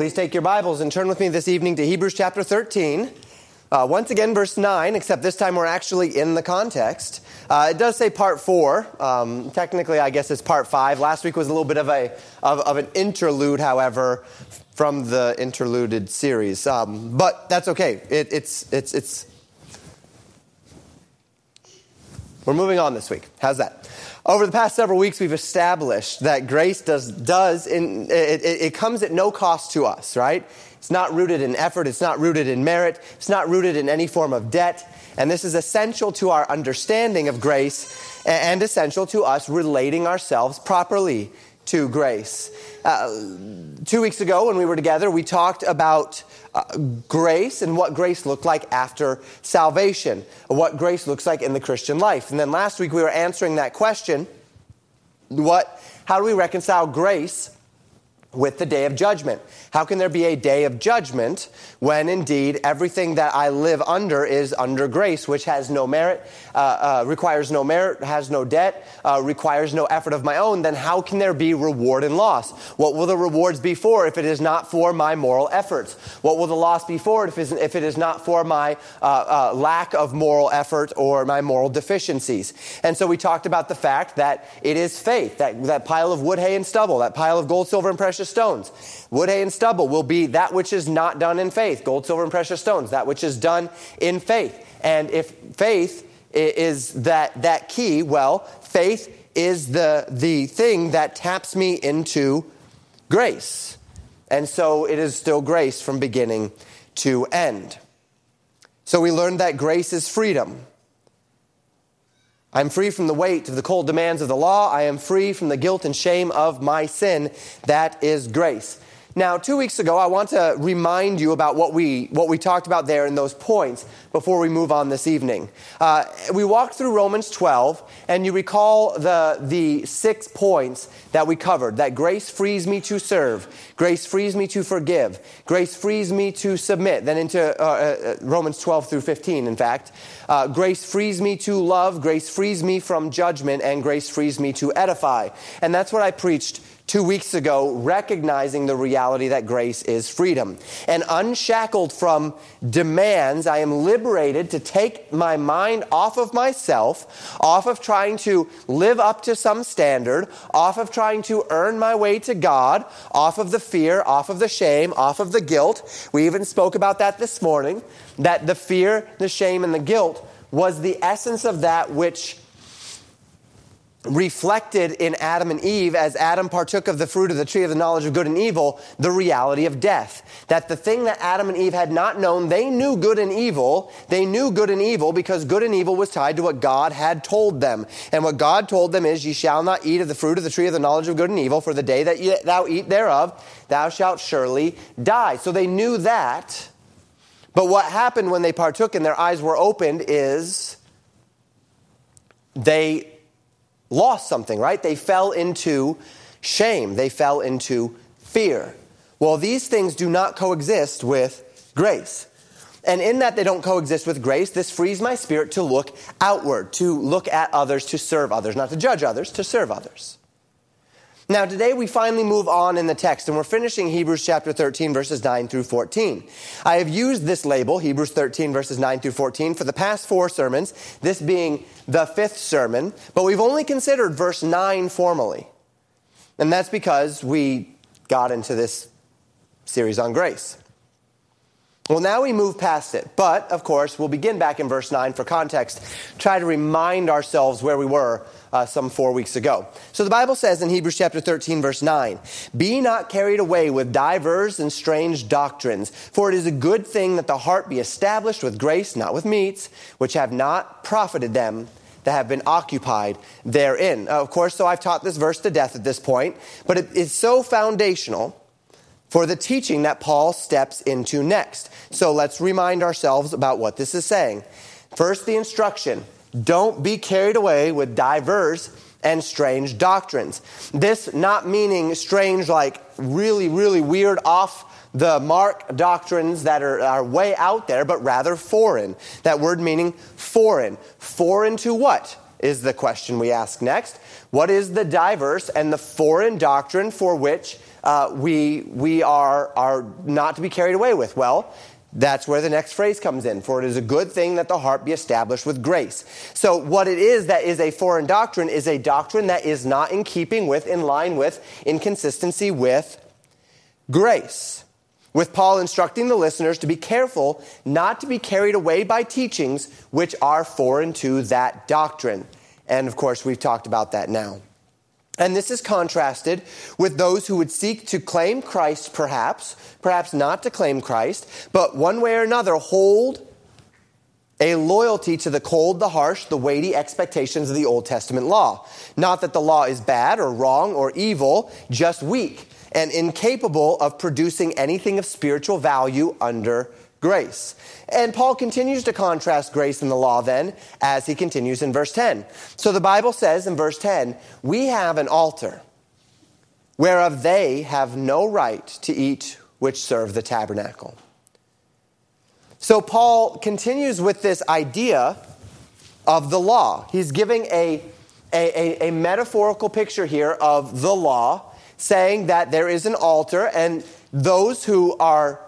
Please take your Bibles and turn with me this evening to Hebrews chapter 13. Uh, once again, verse 9, except this time we're actually in the context. Uh, it does say part 4. Um, technically, I guess it's part 5. Last week was a little bit of, a, of, of an interlude, however, from the interluded series. Um, but that's okay. It, it's, it's, it's. We're moving on this week. How's that? Over the past several weeks, we've established that grace does, does in, it, it, comes at no cost to us, right? It's not rooted in effort, it's not rooted in merit, it's not rooted in any form of debt. And this is essential to our understanding of grace and essential to us relating ourselves properly to grace. Uh, two weeks ago, when we were together, we talked about uh, grace and what grace looked like after salvation, what grace looks like in the Christian life. And then last week, we were answering that question what, how do we reconcile grace with the day of judgment. How can there be a day of judgment when indeed everything that I live under is under grace, which has no merit, uh, uh, requires no merit, has no debt, uh, requires no effort of my own? Then how can there be reward and loss? What will the rewards be for if it is not for my moral efforts? What will the loss be for if it is not for my uh, uh, lack of moral effort or my moral deficiencies? And so we talked about the fact that it is faith, that, that pile of wood, hay, and stubble, that pile of gold, silver, and precious stones. Wood, hay, and stubble will be that which is not done in faith. Gold, silver, and precious stones, that which is done in faith. And if faith is that, that key, well, faith is the, the thing that taps me into grace. And so it is still grace from beginning to end. So we learned that grace is freedom. I am free from the weight of the cold demands of the law. I am free from the guilt and shame of my sin. That is grace. Now, two weeks ago, I want to remind you about what we, what we talked about there in those points before we move on this evening. Uh, we walked through Romans 12, and you recall the, the six points that we covered that grace frees me to serve, grace frees me to forgive, grace frees me to submit, then into uh, uh, Romans 12 through 15, in fact. Uh, grace frees me to love, grace frees me from judgment, and grace frees me to edify. And that's what I preached two weeks ago, recognizing the reality that grace is freedom. And unshackled from demands, I am liberated to take my mind off of myself, off of trying to live up to some standard, off of trying to earn my way to God, off of the fear, off of the shame, off of the guilt. We even spoke about that this morning, that the fear, the shame, and the guilt was the essence of that which reflected in Adam and Eve as Adam partook of the fruit of the tree of the knowledge of good and evil, the reality of death. That the thing that Adam and Eve had not known, they knew good and evil. They knew good and evil because good and evil was tied to what God had told them. And what God told them is, Ye shall not eat of the fruit of the tree of the knowledge of good and evil, for the day that thou eat thereof, thou shalt surely die. So they knew that. But what happened when they partook and their eyes were opened is they lost something, right? They fell into shame, they fell into fear. Well, these things do not coexist with grace. And in that they don't coexist with grace, this frees my spirit to look outward, to look at others, to serve others, not to judge others, to serve others. Now, today we finally move on in the text, and we're finishing Hebrews chapter 13, verses 9 through 14. I have used this label, Hebrews 13, verses 9 through 14, for the past four sermons, this being the fifth sermon, but we've only considered verse 9 formally. And that's because we got into this series on grace. Well, now we move past it. But, of course, we'll begin back in verse 9 for context, try to remind ourselves where we were uh, some four weeks ago. So the Bible says in Hebrews chapter 13, verse 9, Be not carried away with divers and strange doctrines, for it is a good thing that the heart be established with grace, not with meats, which have not profited them that have been occupied therein. Of course, so I've taught this verse to death at this point, but it is so foundational for the teaching that Paul steps into next. So let's remind ourselves about what this is saying. First, the instruction don't be carried away with diverse and strange doctrines. This not meaning strange, like really, really weird, off the mark doctrines that are, are way out there, but rather foreign. That word meaning foreign. Foreign to what? Is the question we ask next. What is the diverse and the foreign doctrine for which uh, we, we are, are not to be carried away with? Well, that's where the next phrase comes in. For it is a good thing that the heart be established with grace. So, what it is that is a foreign doctrine is a doctrine that is not in keeping with, in line with, in consistency with grace. With Paul instructing the listeners to be careful not to be carried away by teachings which are foreign to that doctrine. And of course, we've talked about that now. And this is contrasted with those who would seek to claim Christ, perhaps, perhaps not to claim Christ, but one way or another hold a loyalty to the cold, the harsh, the weighty expectations of the Old Testament law. Not that the law is bad or wrong or evil, just weak and incapable of producing anything of spiritual value under grace. And Paul continues to contrast grace and the law then as he continues in verse 10. So the Bible says in verse 10, we have an altar whereof they have no right to eat which serve the tabernacle. So Paul continues with this idea of the law. He's giving a, a, a, a metaphorical picture here of the law, saying that there is an altar and those who are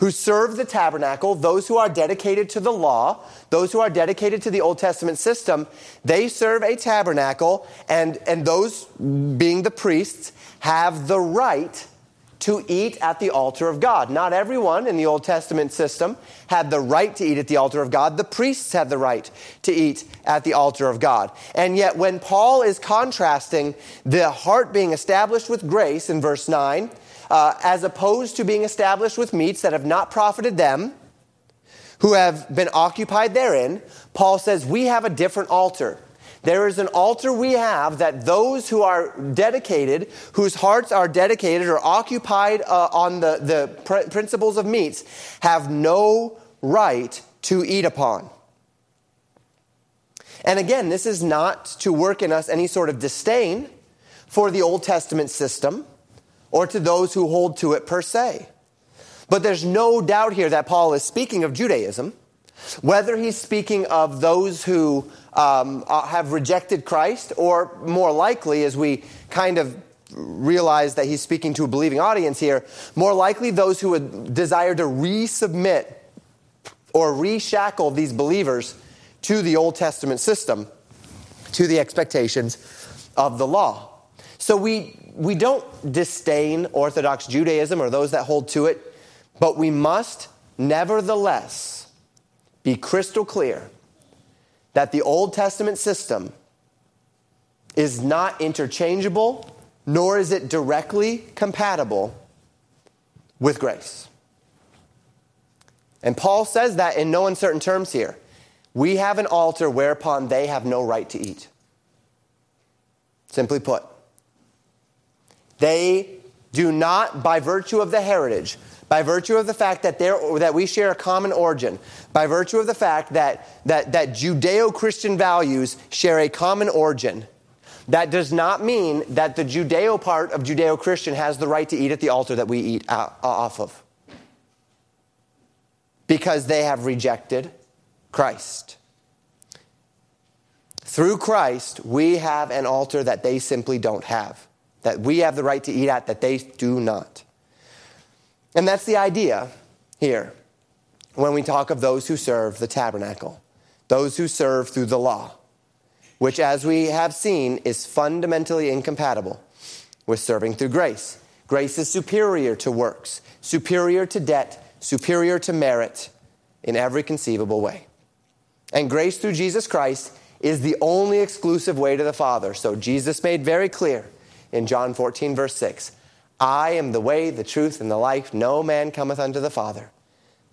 who serve the tabernacle, those who are dedicated to the law, those who are dedicated to the Old Testament system, they serve a tabernacle, and, and those being the priests have the right to eat at the altar of God. Not everyone in the Old Testament system had the right to eat at the altar of God. The priests had the right to eat at the altar of God. And yet, when Paul is contrasting the heart being established with grace in verse 9, uh, as opposed to being established with meats that have not profited them, who have been occupied therein, Paul says, We have a different altar. There is an altar we have that those who are dedicated, whose hearts are dedicated or occupied uh, on the, the pr- principles of meats, have no right to eat upon. And again, this is not to work in us any sort of disdain for the Old Testament system or to those who hold to it per se. But there's no doubt here that Paul is speaking of Judaism, whether he's speaking of those who um, uh, have rejected Christ, or more likely, as we kind of realize that he's speaking to a believing audience here, more likely those who would desire to resubmit or reshackle these believers to the Old Testament system, to the expectations of the law. So we, we don't disdain Orthodox Judaism or those that hold to it, but we must nevertheless be crystal clear that the Old Testament system is not interchangeable, nor is it directly compatible with grace. And Paul says that in no uncertain terms here. We have an altar whereupon they have no right to eat. Simply put, they do not, by virtue of the heritage, by virtue of the fact that, that we share a common origin, by virtue of the fact that, that, that Judeo Christian values share a common origin, that does not mean that the Judeo part of Judeo Christian has the right to eat at the altar that we eat off of. Because they have rejected Christ. Through Christ, we have an altar that they simply don't have that we have the right to eat at that they do not. And that's the idea here when we talk of those who serve the tabernacle, those who serve through the law, which, as we have seen, is fundamentally incompatible with serving through grace. Grace is superior to works, superior to debt, superior to merit in every conceivable way. And grace through Jesus Christ is the only exclusive way to the Father. So Jesus made very clear in John 14, verse 6 I am the way, the truth, and the life. No man cometh unto the Father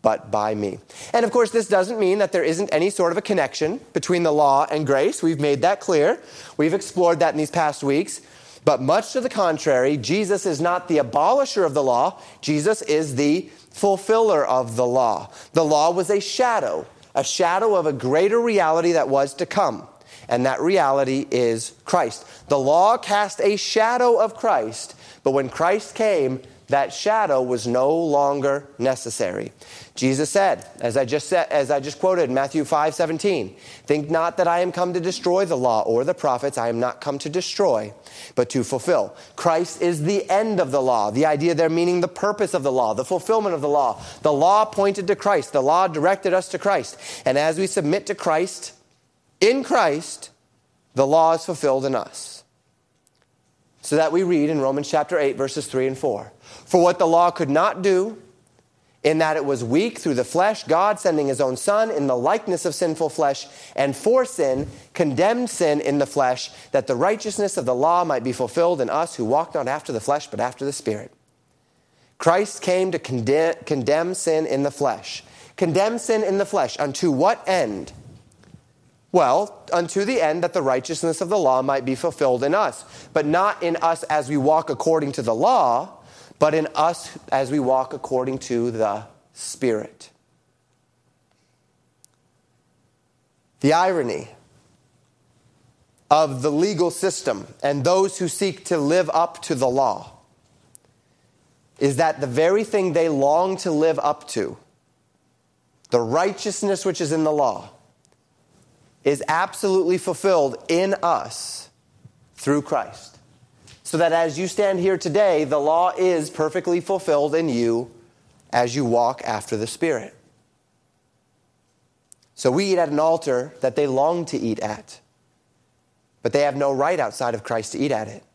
but by me. And of course, this doesn't mean that there isn't any sort of a connection between the law and grace. We've made that clear. We've explored that in these past weeks. But much to the contrary, Jesus is not the abolisher of the law, Jesus is the fulfiller of the law. The law was a shadow, a shadow of a greater reality that was to come and that reality is Christ. The law cast a shadow of Christ, but when Christ came, that shadow was no longer necessary. Jesus said, as I just said, as I just quoted Matthew 5 17, think not that I am come to destroy the law or the prophets. I am not come to destroy, but to fulfill. Christ is the end of the law. The idea there meaning the purpose of the law, the fulfillment of the law. The law pointed to Christ, the law directed us to Christ. And as we submit to Christ, in Christ, the law is fulfilled in us. So that we read in Romans chapter 8, verses 3 and 4. For what the law could not do, in that it was weak through the flesh, God sending his own Son in the likeness of sinful flesh, and for sin, condemned sin in the flesh, that the righteousness of the law might be fulfilled in us who walk not after the flesh, but after the Spirit. Christ came to condemn, condemn sin in the flesh. Condemn sin in the flesh. Unto what end? Well, unto the end that the righteousness of the law might be fulfilled in us, but not in us as we walk according to the law but in us as we walk according to the Spirit. The irony of the legal system and those who seek to live up to the law is that the very thing they long to live up to, the righteousness which is in the law, is absolutely fulfilled in us through Christ so that as you stand here today, the law is perfectly fulfilled in you as you walk after the Spirit. So we eat at an altar that they long to eat at, but they have no right outside of Christ to eat at it.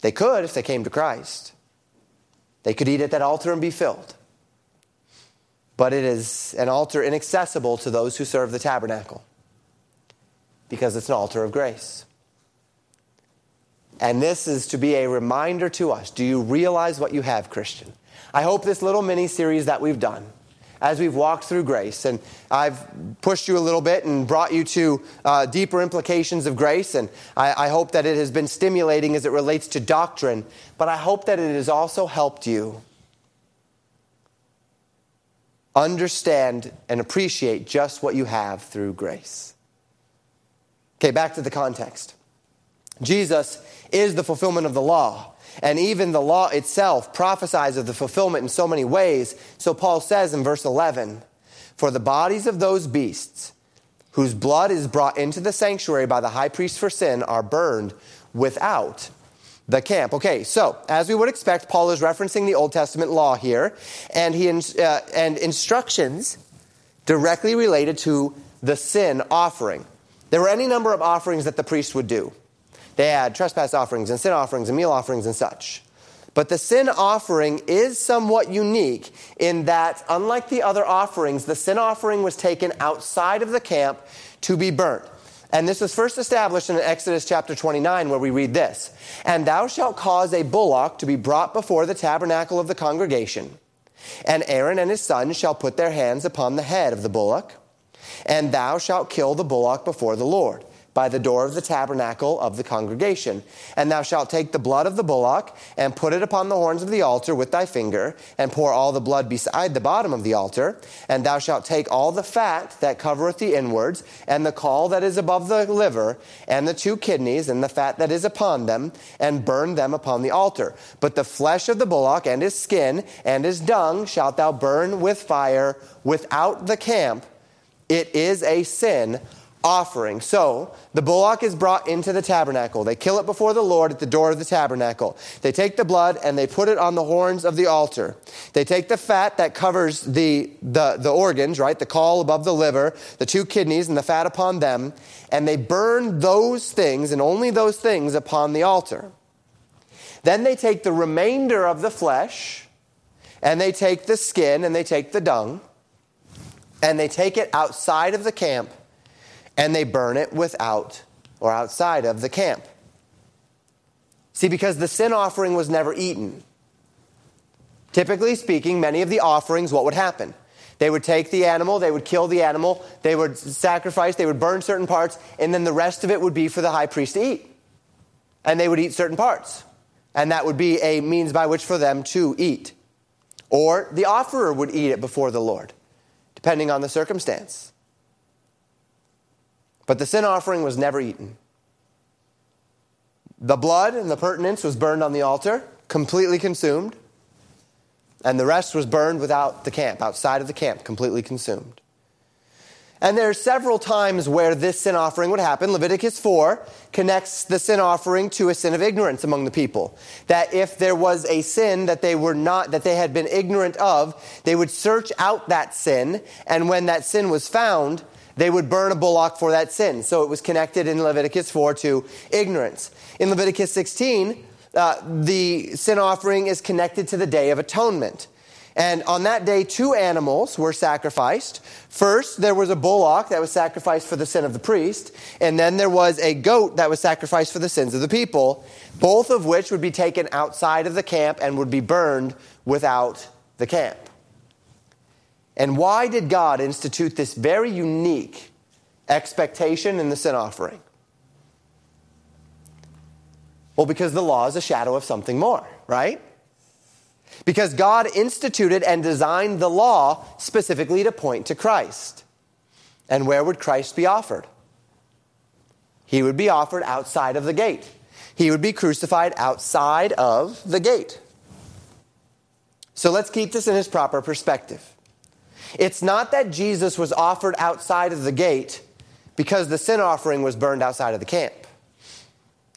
They could if they came to Christ. They could eat at that altar and be filled. But it is an altar inaccessible to those who serve the tabernacle because it's an altar of grace. And this is to be a reminder to us. Do you realize what you have, Christian? I hope this little mini series that we've done, as we've walked through grace, and I've pushed you a little bit and brought you to uh, deeper implications of grace, and I, I hope that it has been stimulating as it relates to doctrine, but I hope that it has also helped you understand and appreciate just what you have through grace. Okay, back to the context. Jesus is the fulfillment of the law. And even the law itself prophesies of the fulfillment in so many ways. So Paul says in verse 11 For the bodies of those beasts whose blood is brought into the sanctuary by the high priest for sin are burned without the camp. Okay, so as we would expect, Paul is referencing the Old Testament law here, and he uh, and instructions directly related to the sin offering. There were any number of offerings that the priest would do. They had trespass offerings and sin offerings and meal offerings and such. But the sin offering is somewhat unique in that, unlike the other offerings, the sin offering was taken outside of the camp to be burnt. And this was first established in Exodus chapter 29, where we read this And thou shalt cause a bullock to be brought before the tabernacle of the congregation. And Aaron and his sons shall put their hands upon the head of the bullock, and thou shalt kill the bullock before the Lord by the door of the tabernacle of the congregation. And thou shalt take the blood of the bullock and put it upon the horns of the altar with thy finger, and pour all the blood beside the bottom of the altar. And thou shalt take all the fat that covereth the inwards, and the caul that is above the liver, and the two kidneys, and the fat that is upon them, and burn them upon the altar. But the flesh of the bullock and his skin and his dung shalt thou burn with fire without the camp. It is a sin offering. So the bullock is brought into the tabernacle. They kill it before the Lord at the door of the tabernacle. They take the blood and they put it on the horns of the altar. They take the fat that covers the, the, the organs, right? The caul above the liver, the two kidneys, and the fat upon them, and they burn those things and only those things upon the altar. Then they take the remainder of the flesh and they take the skin and they take the dung and they take it outside of the camp and they burn it without or outside of the camp. See, because the sin offering was never eaten. Typically speaking, many of the offerings, what would happen? They would take the animal, they would kill the animal, they would sacrifice, they would burn certain parts, and then the rest of it would be for the high priest to eat. And they would eat certain parts. And that would be a means by which for them to eat. Or the offerer would eat it before the Lord, depending on the circumstance. But the sin offering was never eaten. The blood and the pertinence was burned on the altar, completely consumed, and the rest was burned without the camp, outside of the camp, completely consumed. And there are several times where this sin offering would happen. Leviticus 4 connects the sin offering to a sin of ignorance among the people. That if there was a sin that they were not, that they had been ignorant of, they would search out that sin, and when that sin was found, they would burn a bullock for that sin. So it was connected in Leviticus 4 to ignorance. In Leviticus 16, uh, the sin offering is connected to the Day of Atonement. And on that day, two animals were sacrificed. First, there was a bullock that was sacrificed for the sin of the priest, and then there was a goat that was sacrificed for the sins of the people, both of which would be taken outside of the camp and would be burned without the camp. And why did God institute this very unique expectation in the sin offering? Well, because the law is a shadow of something more, right? Because God instituted and designed the law specifically to point to Christ. And where would Christ be offered? He would be offered outside of the gate. He would be crucified outside of the gate. So let's keep this in his proper perspective. It's not that Jesus was offered outside of the gate because the sin offering was burned outside of the camp.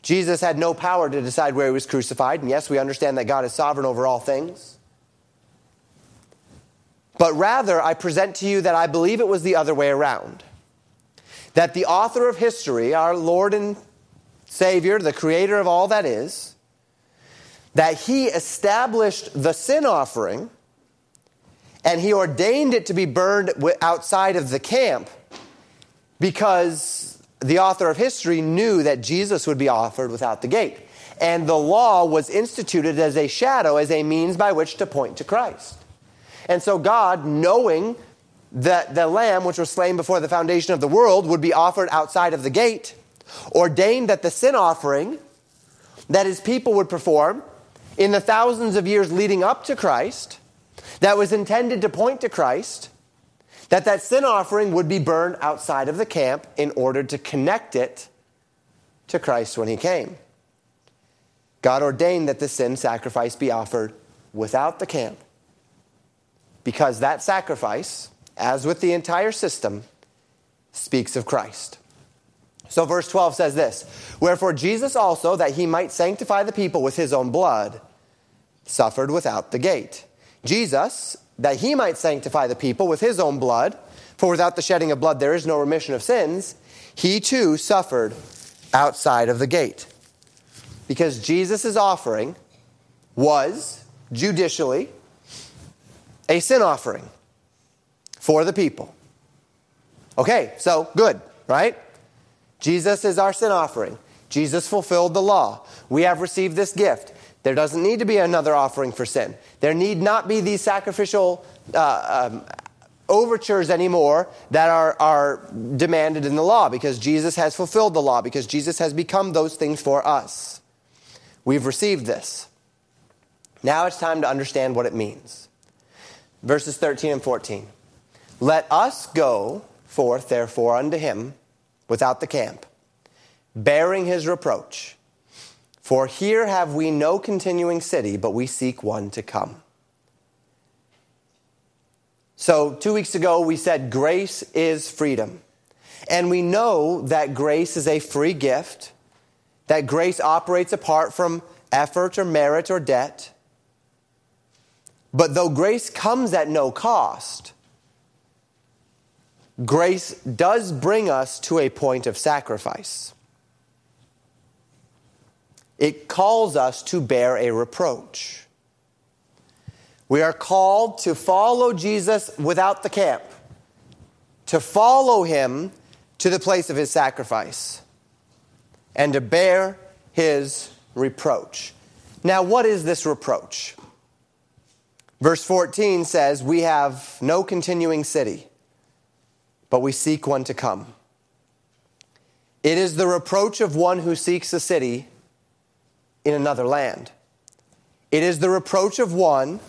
Jesus had no power to decide where he was crucified, and yes, we understand that God is sovereign over all things. But rather, I present to you that I believe it was the other way around. That the author of history, our Lord and Savior, the creator of all that is, that he established the sin offering and he ordained it to be burned outside of the camp because the author of history knew that Jesus would be offered without the gate. And the law was instituted as a shadow, as a means by which to point to Christ. And so God, knowing that the lamb which was slain before the foundation of the world would be offered outside of the gate, ordained that the sin offering that his people would perform in the thousands of years leading up to Christ that was intended to point to Christ, that that sin offering would be burned outside of the camp in order to connect it to Christ when he came. God ordained that the sin sacrifice be offered without the camp because that sacrifice, as with the entire system, speaks of Christ. So, verse 12 says this Wherefore Jesus also, that he might sanctify the people with his own blood, suffered without the gate. Jesus, that he might sanctify the people with his own blood, for without the shedding of blood there is no remission of sins, he too suffered outside of the gate. Because Jesus' offering was judicially a sin offering for the people. Okay, so good, right? Jesus is our sin offering. Jesus fulfilled the law. We have received this gift. There doesn't need to be another offering for sin. There need not be these sacrificial uh, um, overtures anymore that are, are demanded in the law because Jesus has fulfilled the law, because Jesus has become those things for us. We've received this. Now it's time to understand what it means. Verses 13 and 14. Let us go forth, therefore, unto him without the camp, bearing his reproach. For here have we no continuing city, but we seek one to come. So, two weeks ago, we said grace is freedom. And we know that grace is a free gift, that grace operates apart from effort or merit or debt. But though grace comes at no cost, grace does bring us to a point of sacrifice it calls us to bear a reproach. We are called to follow Jesus without the camp, to follow him to the place of his sacrifice, and to bear his reproach. Now, what is this reproach? Verse 14 says, We have no continuing city, but we seek one to come. It is the reproach of one who seeks a city in another land. It is the reproach of one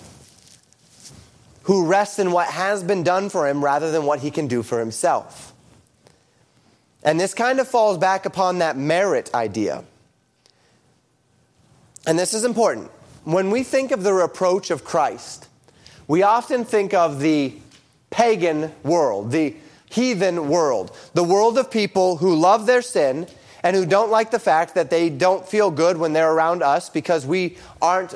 who rests in what has been done for him rather than what he can do for himself. And this kind of falls back upon that merit idea. And this is important. when we think of the reproach of Christ, we often think of the pagan world, the heathen world, the world of people who love their sin and who don't like the fact that they don't feel good when they're around us because we aren't,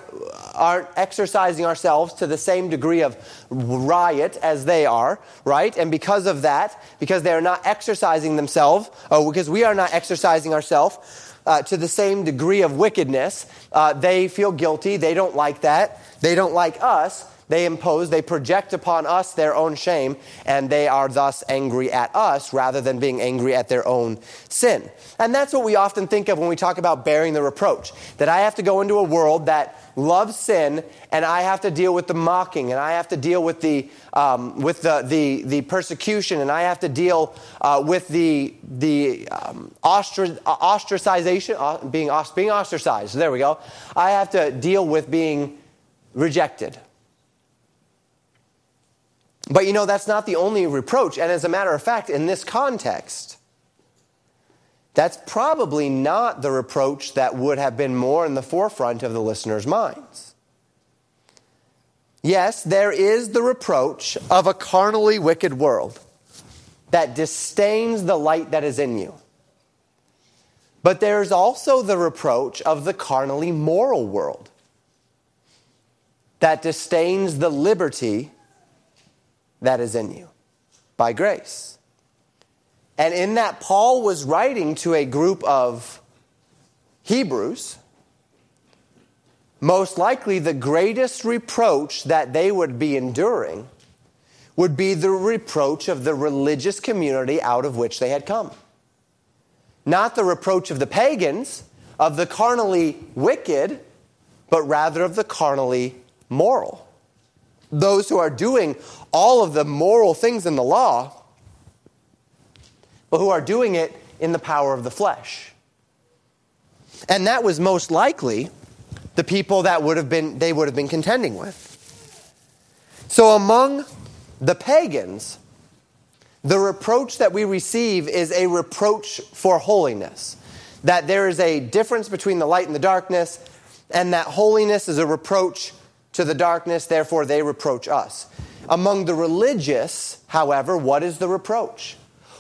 aren't exercising ourselves to the same degree of riot as they are, right? And because of that, because they are not exercising themselves, or because we are not exercising ourselves, uh, to the same degree of wickedness, uh, they feel guilty. They don't like that. They don't like us. They impose, they project upon us their own shame, and they are thus angry at us rather than being angry at their own sin. And that's what we often think of when we talk about bearing the reproach. That I have to go into a world that loves sin, and I have to deal with the mocking, and I have to deal with the, um, with the, the, the, persecution, and I have to deal uh, with the, the um, ostracization, uh, being, being ostracized. There we go. I have to deal with being rejected. But you know, that's not the only reproach. And as a matter of fact, in this context, that's probably not the reproach that would have been more in the forefront of the listener's minds. Yes, there is the reproach of a carnally wicked world that disdains the light that is in you. But there's also the reproach of the carnally moral world that disdains the liberty that is in you by grace. And in that, Paul was writing to a group of Hebrews. Most likely, the greatest reproach that they would be enduring would be the reproach of the religious community out of which they had come. Not the reproach of the pagans, of the carnally wicked, but rather of the carnally moral those who are doing all of the moral things in the law, but who are doing it in the power of the flesh. And that was most likely the people that would have been they would have been contending with. So among the pagans, the reproach that we receive is a reproach for holiness. That there is a difference between the light and the darkness, and that holiness is a reproach to the darkness, therefore they reproach us. Among the religious, however, what is the reproach?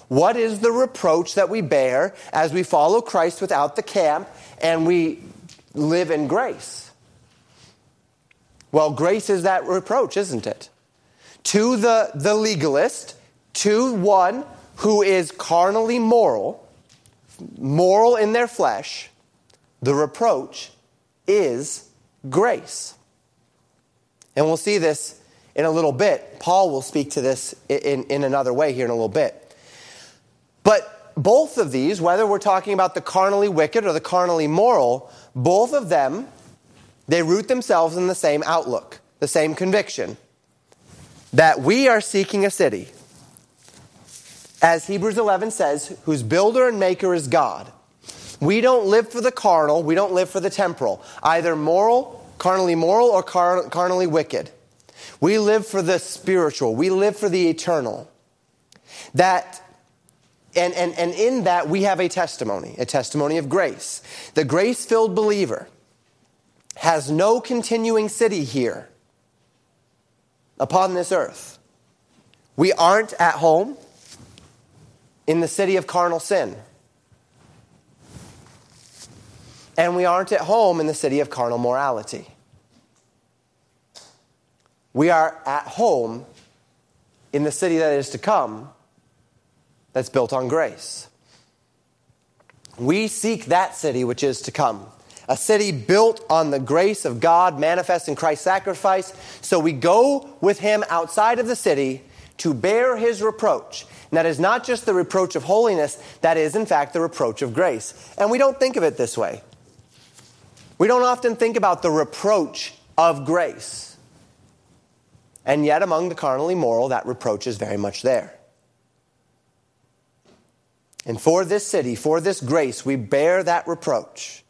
What is the reproach that we bear as we follow Christ without the camp and we live in grace? Well, grace is that reproach, isn't it? To the, the legalist, to one who is carnally moral, moral in their flesh, the reproach is grace. And we'll see this in a little bit. Paul will speak to this in, in another way here in a little bit. But both of these, whether we're talking about the carnally wicked or the carnally moral, both of them, they root themselves in the same outlook, the same conviction that we are seeking a city, as Hebrews 11 says, whose builder and maker is God. We don't live for the carnal, we don't live for the temporal, either moral carnally moral or car- carnally wicked. We live for the spiritual, we live for the eternal. That and, and, and in that, we have a testimony, a testimony of grace. The grace filled believer has no continuing city here upon this earth. We aren't at home in the city of carnal sin. And we aren't at home in the city of carnal morality. We are at home in the city that is to come that's built on grace. We seek that city which is to come. A city built on the grace of God manifest in Christ's sacrifice. So we go with him outside of the city to bear his reproach. And that is not just the reproach of holiness, that is, in fact, the reproach of grace. And we don't think of it this way. We don't often think about the reproach of grace. And yet, among the carnally moral, that reproach is very much there. And for this city, for this grace, we bear that reproach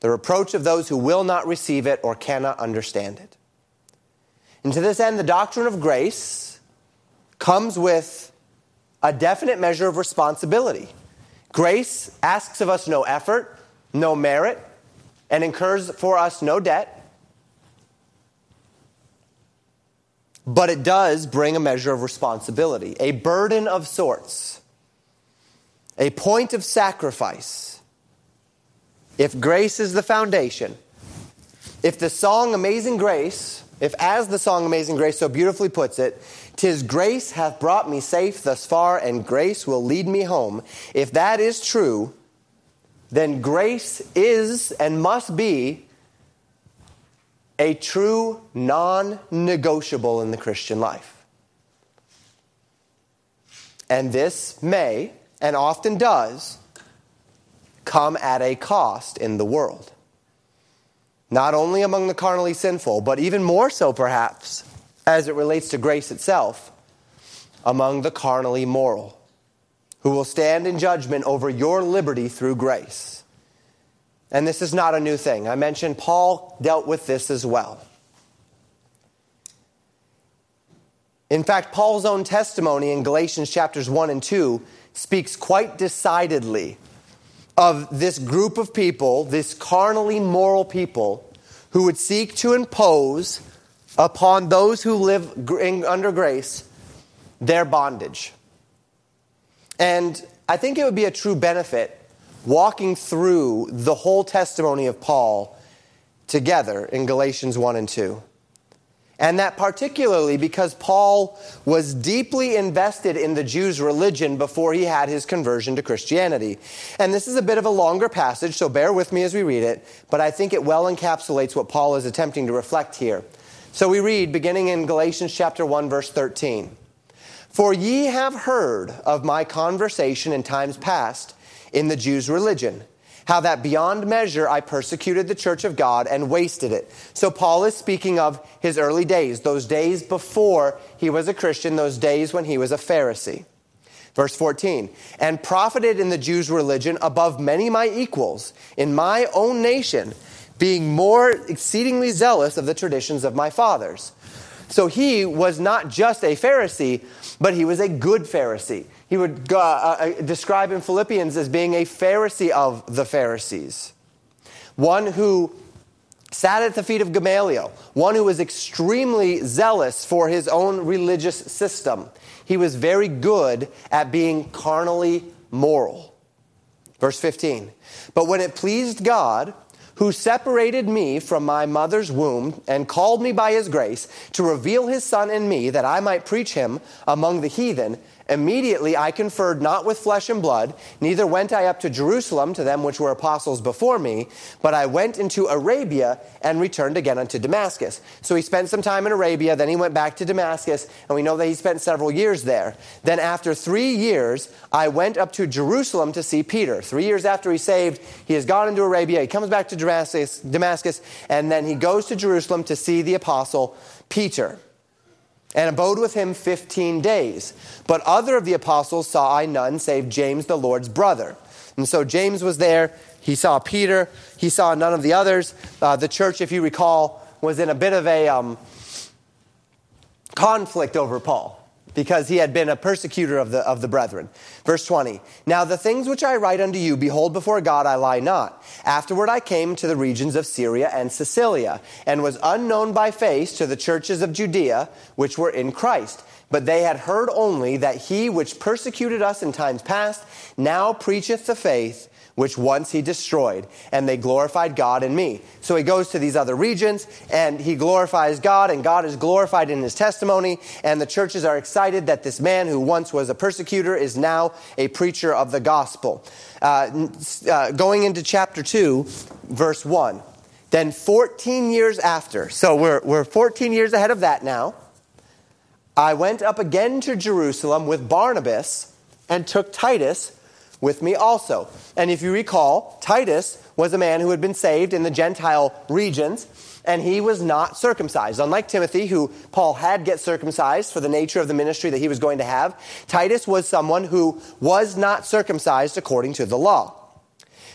the reproach of those who will not receive it or cannot understand it. And to this end, the doctrine of grace comes with a definite measure of responsibility. Grace asks of us no effort, no merit, and incurs for us no debt. But it does bring a measure of responsibility, a burden of sorts, a point of sacrifice. If grace is the foundation, if the song Amazing Grace, if as the song Amazing Grace so beautifully puts it, Tis grace hath brought me safe thus far, and grace will lead me home. If that is true, then grace is and must be a true non negotiable in the Christian life. And this may, and often does, come at a cost in the world. Not only among the carnally sinful, but even more so, perhaps, as it relates to grace itself, among the carnally moral, who will stand in judgment over your liberty through grace. And this is not a new thing. I mentioned Paul dealt with this as well. In fact, Paul's own testimony in Galatians chapters 1 and 2 speaks quite decidedly of this group of people, this carnally moral people, who would seek to impose upon those who live under grace their bondage. And I think it would be a true benefit walking through the whole testimony of Paul together in Galatians 1 and 2. And that particularly because Paul was deeply invested in the Jews' religion before he had his conversion to Christianity. And this is a bit of a longer passage, so bear with me as we read it, but I think it well encapsulates what Paul is attempting to reflect here. So we read, beginning in Galatians chapter 1, verse 13. For ye have heard of my conversation in times past in the Jews' religion. How that beyond measure I persecuted the church of God and wasted it. So, Paul is speaking of his early days, those days before he was a Christian, those days when he was a Pharisee. Verse 14, and profited in the Jews' religion above many my equals in my own nation, being more exceedingly zealous of the traditions of my fathers. So he was not just a Pharisee, but he was a good Pharisee he would uh, uh, describe in Philippians as being a Pharisee of the Pharisees, one who sat at the feet of Gamaliel, one who was extremely zealous for his own religious system. He was very good at being carnally moral. Verse 15. But when it pleased God, who separated me from my mother's womb and called me by his grace to reveal his Son in me that I might preach him among the heathen, Immediately I conferred not with flesh and blood, neither went I up to Jerusalem to them which were apostles before me, but I went into Arabia and returned again unto Damascus. So he spent some time in Arabia, then he went back to Damascus, and we know that he spent several years there. Then after three years, I went up to Jerusalem to see Peter. Three years after he saved, he has gone into Arabia, he comes back to Damascus, Damascus and then he goes to Jerusalem to see the apostle Peter and abode with him 15 days. But other of the apostles saw I none save James, the Lord's brother. And so James was there. He saw Peter. He saw none of the others. Uh, the church, if you recall, was in a bit of a um, conflict over Paul because he had been a persecutor of the, of the brethren. Verse 20 Now the things which I write unto you, behold, before God I lie not. Afterward I came to the regions of Syria and Cilicia, and was unknown by face to the churches of Judea, which were in Christ. But they had heard only that he which persecuted us in times past now preacheth the faith which once he destroyed, and they glorified God in me. So he goes to these other regions and he glorifies God, and God is glorified in his testimony, and the churches are excited that this man who once was a persecutor is now a preacher of the gospel. Uh, uh, going into chapter 2, verse 1. Then 14 years after, so we're, we're 14 years ahead of that now, I went up again to Jerusalem with Barnabas and took Titus with me also. And if you recall, Titus was a man who had been saved in the Gentile regions, and he was not circumcised. Unlike Timothy, who Paul had get circumcised for the nature of the ministry that he was going to have, Titus was someone who was not circumcised according to the law.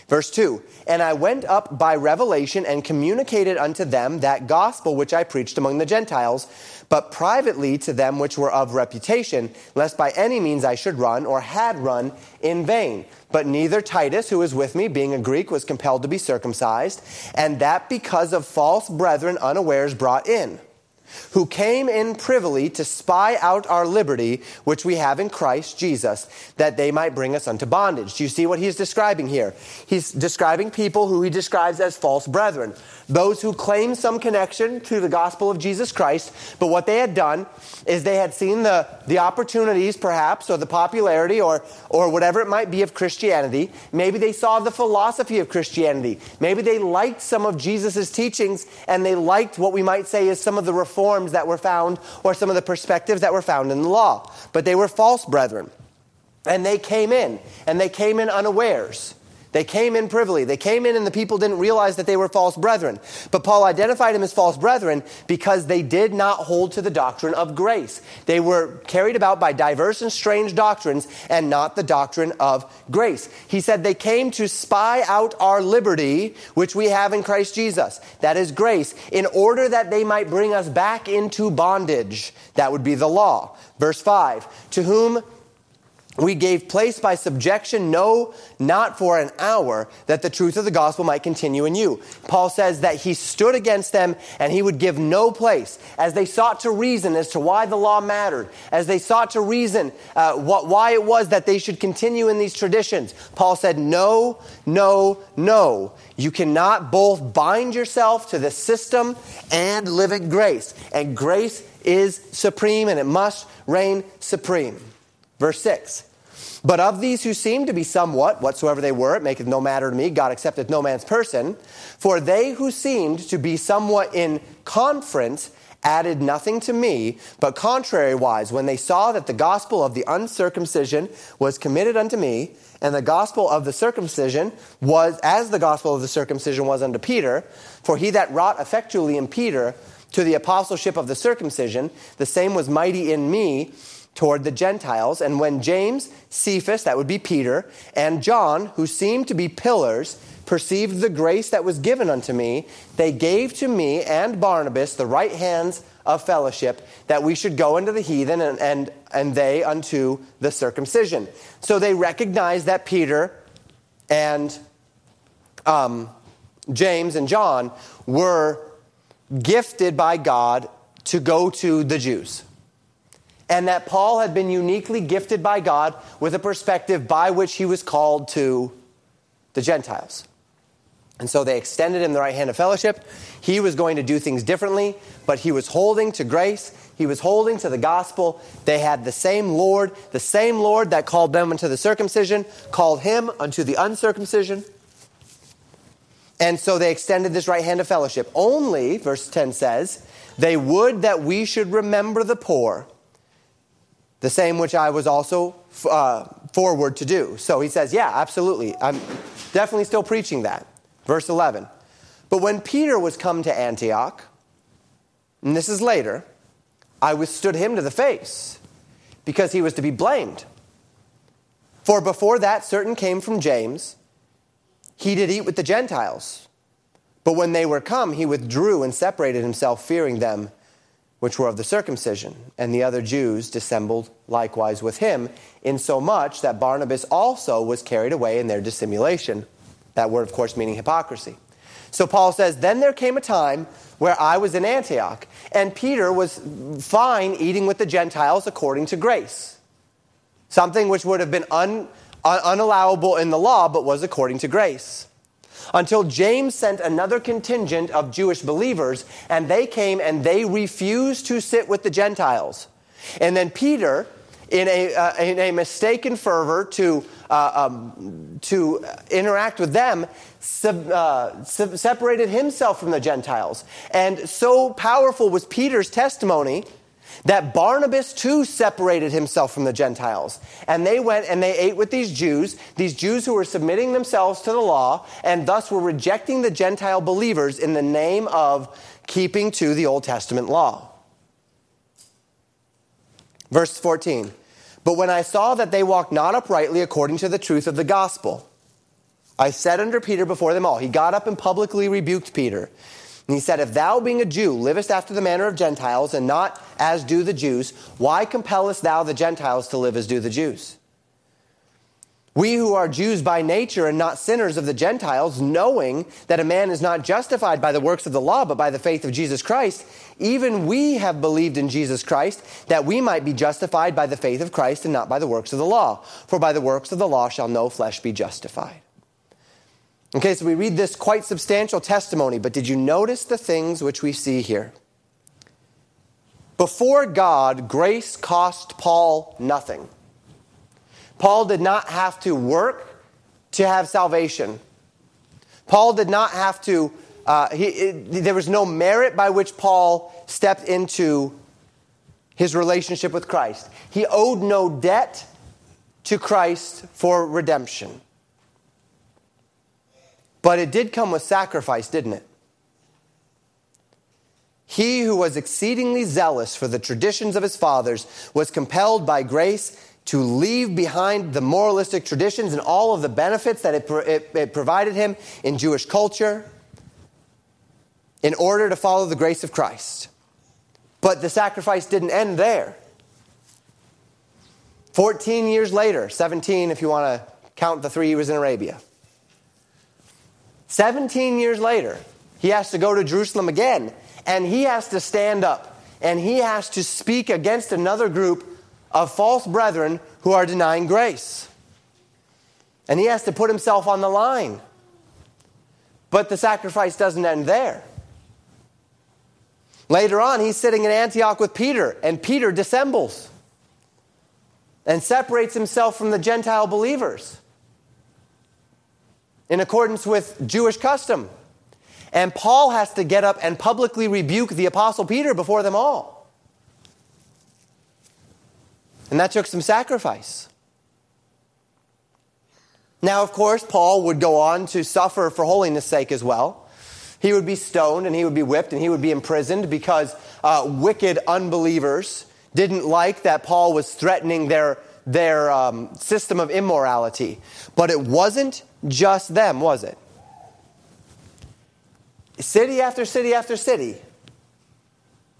Verse 2 And I went up by revelation and communicated unto them that gospel which I preached among the Gentiles, but privately to them which were of reputation, lest by any means I should run or had run in vain. But neither Titus, who was with me, being a Greek, was compelled to be circumcised, and that because of false brethren unawares brought in who came in privily to spy out our liberty, which we have in Christ Jesus, that they might bring us unto bondage. Do you see what he's describing here? He's describing people who he describes as false brethren, those who claim some connection to the gospel of Jesus Christ, but what they had done is they had seen the, the opportunities, perhaps, or the popularity, or, or whatever it might be of Christianity. Maybe they saw the philosophy of Christianity. Maybe they liked some of Jesus' teachings, and they liked what we might say is some of the reforms that were found, or some of the perspectives that were found in the law. But they were false brethren. And they came in, and they came in unawares. They came in privily. They came in and the people didn't realize that they were false brethren. But Paul identified them as false brethren because they did not hold to the doctrine of grace. They were carried about by diverse and strange doctrines and not the doctrine of grace. He said they came to spy out our liberty, which we have in Christ Jesus. That is grace, in order that they might bring us back into bondage. That would be the law. Verse 5 To whom we gave place by subjection, no, not for an hour, that the truth of the gospel might continue in you. Paul says that he stood against them and he would give no place as they sought to reason as to why the law mattered, as they sought to reason uh, what, why it was that they should continue in these traditions. Paul said, No, no, no. You cannot both bind yourself to the system and live in grace. And grace is supreme and it must reign supreme. Verse 6 But of these who seem to be somewhat, whatsoever they were, it maketh no matter to me, God accepteth no man's person. For they who seemed to be somewhat in conference added nothing to me, but contrariwise, when they saw that the gospel of the uncircumcision was committed unto me, and the gospel of the circumcision was as the gospel of the circumcision was unto Peter, for he that wrought effectually in Peter to the apostleship of the circumcision, the same was mighty in me toward the Gentiles. And when James, Cephas, that would be Peter, and John, who seemed to be pillars, perceived the grace that was given unto me, they gave to me and Barnabas the right hands of fellowship that we should go into the heathen and, and, and they unto the circumcision. So they recognized that Peter and um, James and John were gifted by God to go to the Jews and that Paul had been uniquely gifted by God with a perspective by which he was called to the Gentiles. And so they extended him the right hand of fellowship. He was going to do things differently, but he was holding to grace. He was holding to the gospel. They had the same Lord, the same Lord that called them unto the circumcision, called him unto the uncircumcision. And so they extended this right hand of fellowship. Only, verse 10 says, they would that we should remember the poor the same which I was also uh, forward to do. So he says, Yeah, absolutely. I'm definitely still preaching that. Verse 11. But when Peter was come to Antioch, and this is later, I withstood him to the face because he was to be blamed. For before that, certain came from James. He did eat with the Gentiles. But when they were come, he withdrew and separated himself, fearing them which were of the circumcision. And the other Jews dissembled likewise with him, insomuch that Barnabas also was carried away in their dissimulation. That word, of course, meaning hypocrisy. So Paul says, Then there came a time where I was in Antioch, and Peter was fine eating with the Gentiles according to grace. Something which would have been un, un, unallowable in the law, but was according to grace until James sent another contingent of Jewish believers, and they came and they refused to sit with the Gentiles. And then Peter, in a, uh, in a mistaken fervor to, uh, um, to interact with them, sub, uh, sub separated himself from the Gentiles. And so powerful was Peter's testimony that Barnabas too separated himself from the Gentiles. And they went and they ate with these Jews, these Jews who were submitting themselves to the law and thus were rejecting the Gentile believers in the name of keeping to the Old Testament law. Verse 14 But when I saw that they walked not uprightly according to the truth of the gospel, I said under Peter before them all. He got up and publicly rebuked Peter. And he said, If thou, being a Jew, livest after the manner of Gentiles, and not as do the Jews, why compellest thou the Gentiles to live as do the Jews? We who are Jews by nature and not sinners of the Gentiles, knowing that a man is not justified by the works of the law, but by the faith of Jesus Christ, even we have believed in Jesus Christ, that we might be justified by the faith of Christ and not by the works of the law. For by the works of the law shall no flesh be justified. Okay, so we read this quite substantial testimony, but did you notice the things which we see here? Before God, grace cost Paul nothing. Paul did not have to work to have salvation. Paul did not have to, uh, he, it, there was no merit by which Paul stepped into his relationship with Christ. He owed no debt to Christ for redemption. But it did come with sacrifice, didn't it? He who was exceedingly zealous for the traditions of his fathers was compelled by grace to leave behind the moralistic traditions and all of the benefits that it, it, it, provided him in Jewish culture in order to follow the grace of Christ. But the sacrifice didn't end there. 14 years later, 17 if you want to count the three he was in Arabia. 17 years later, he has to go to Jerusalem again, and he has to stand up and he has to speak against another group of false brethren who are denying grace. And he has to put himself on the line. But the sacrifice doesn't end there. Later on, he's sitting in Antioch with Peter, and Peter dissembles and separates himself from the Gentile believers in accordance with Jewish custom. And Paul has to get up and publicly rebuke the Apostle Peter before them all. And that took some sacrifice. Now, of course, Paul would go on to suffer for holiness' sake as well. He would be stoned and he would be whipped and he would be imprisoned because uh, wicked unbelievers didn't like that Paul was threatening their, their um, system of immorality. But it wasn't just them, was it? City after city after city,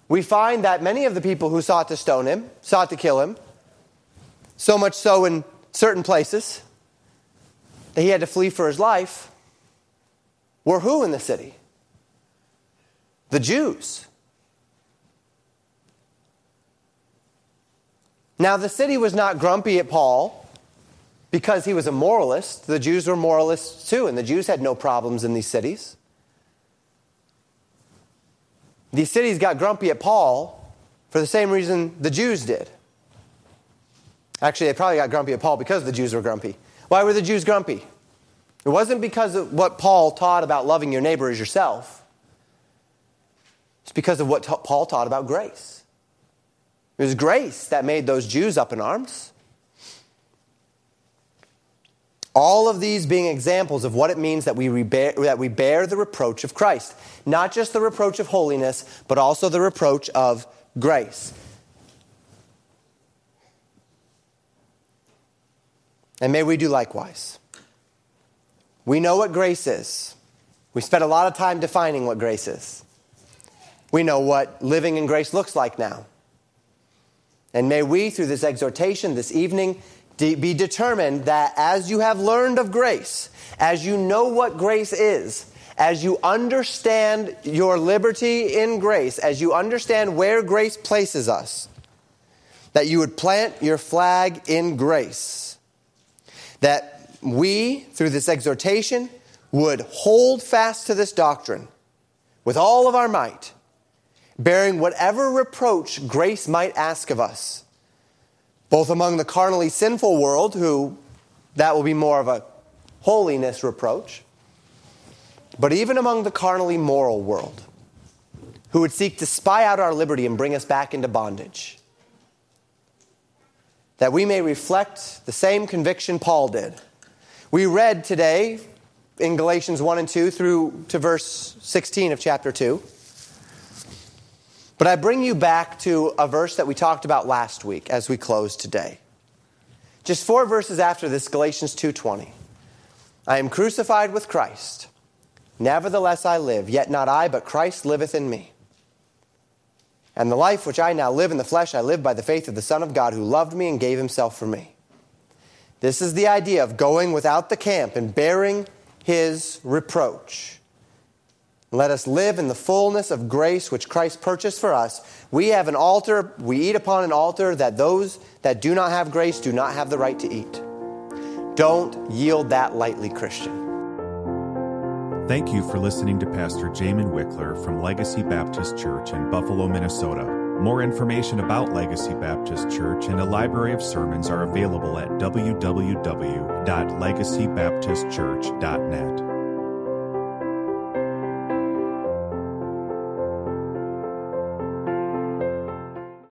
we find that many of the people who sought to stone him, sought to kill him, so much so in certain places that he had to flee for his life, were who in the city? The Jews. Now, the city was not grumpy at Paul because he was a moralist. The Jews were moralists too, and the Jews had no problems in these cities. These cities got grumpy at Paul for the same reason the Jews did. Actually, they probably got grumpy at Paul because the Jews were grumpy. Why were the Jews grumpy? It wasn't because of what Paul taught about loving your neighbor as yourself. It's because of what Paul taught about grace. It was grace that made those Jews up in arms. All of these being examples of what it means that we, bear, that we bear the reproach of Christ. Not just the reproach of holiness, but also the reproach of grace. And may we do likewise. We know what grace is. We spent a lot of time defining what grace is. We know what living in grace looks like now. And may we, through this exhortation this evening, be determined that as you have learned of grace, as you know what grace is, as you understand your liberty in grace, as you understand where grace places us, that you would plant your flag in grace. That we, through this exhortation, would hold fast to this doctrine with all of our might, bearing whatever reproach grace might ask of us, both among the carnally sinful world, who that will be more of a holiness reproach, but even among the carnally moral world, who would seek to spy out our liberty and bring us back into bondage that we may reflect the same conviction Paul did. We read today in Galatians 1 and 2 through to verse 16 of chapter 2. But I bring you back to a verse that we talked about last week as we close today. Just four verses after this, Galatians 2:20. I am crucified with Christ. Nevertheless I live, yet not I, but Christ liveth in me. And the life which I now live in the flesh, I live by the faith of the Son of God who loved me and gave himself for me. This is the idea of going without the camp and bearing his reproach. Let us live in the fullness of grace which Christ purchased for us. We have an altar, we eat upon an altar that those that do not have grace do not have the right to eat. Don't yield that lightly, Christian. Thank you for listening to Pastor Jamin Wickler from Legacy Baptist Church in Buffalo, Minnesota. More information about Legacy Baptist Church and a library of sermons are available at www.legacybaptistchurch.net.